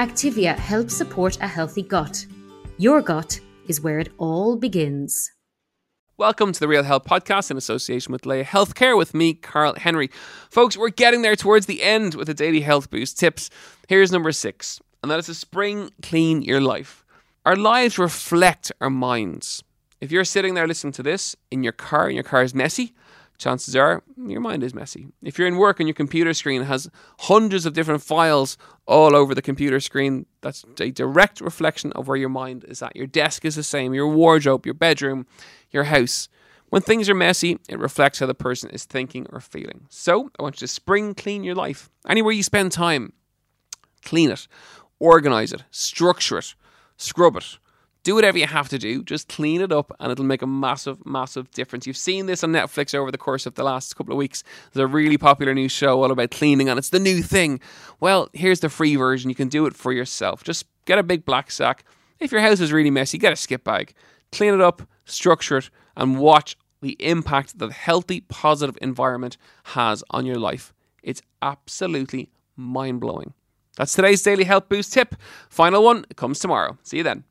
Activia helps support a healthy gut. Your gut is where it all begins. Welcome to the Real Health Podcast in association with Laya Healthcare with me, Karl Henry. Folks, we're getting there towards the end with the daily health boost tips. Here's number six, and that is to spring clean your life. Our lives reflect our minds. If you're sitting there listening to this in your car and your car is messy, chances are your mind is messy. If you're in work and your computer screen has hundreds of different files all over the computer screen, that's a direct reflection of where your mind is at. Your desk is the same, your wardrobe, your bedroom, your house. When things are messy, it reflects how the person is thinking or feeling. So, I want you to spring clean your life. Anywhere you spend time, clean it, organize it, structure it, scrub it. Do whatever you have to do, just clean it up, and it'll make a massive, massive difference. You've seen this on Netflix over the course of the last couple of weeks. There's a really popular new show all about cleaning, and it's the new thing. Well, here's the free version. You can do it for yourself. Just get a big black sack. If your house is really messy, get a skip bag, clean it up, structure it, and watch the impact that a healthy, positive environment has on your life. It's absolutely mind blowing. That's today's Daily Health Boost tip. Final one comes tomorrow. See you then.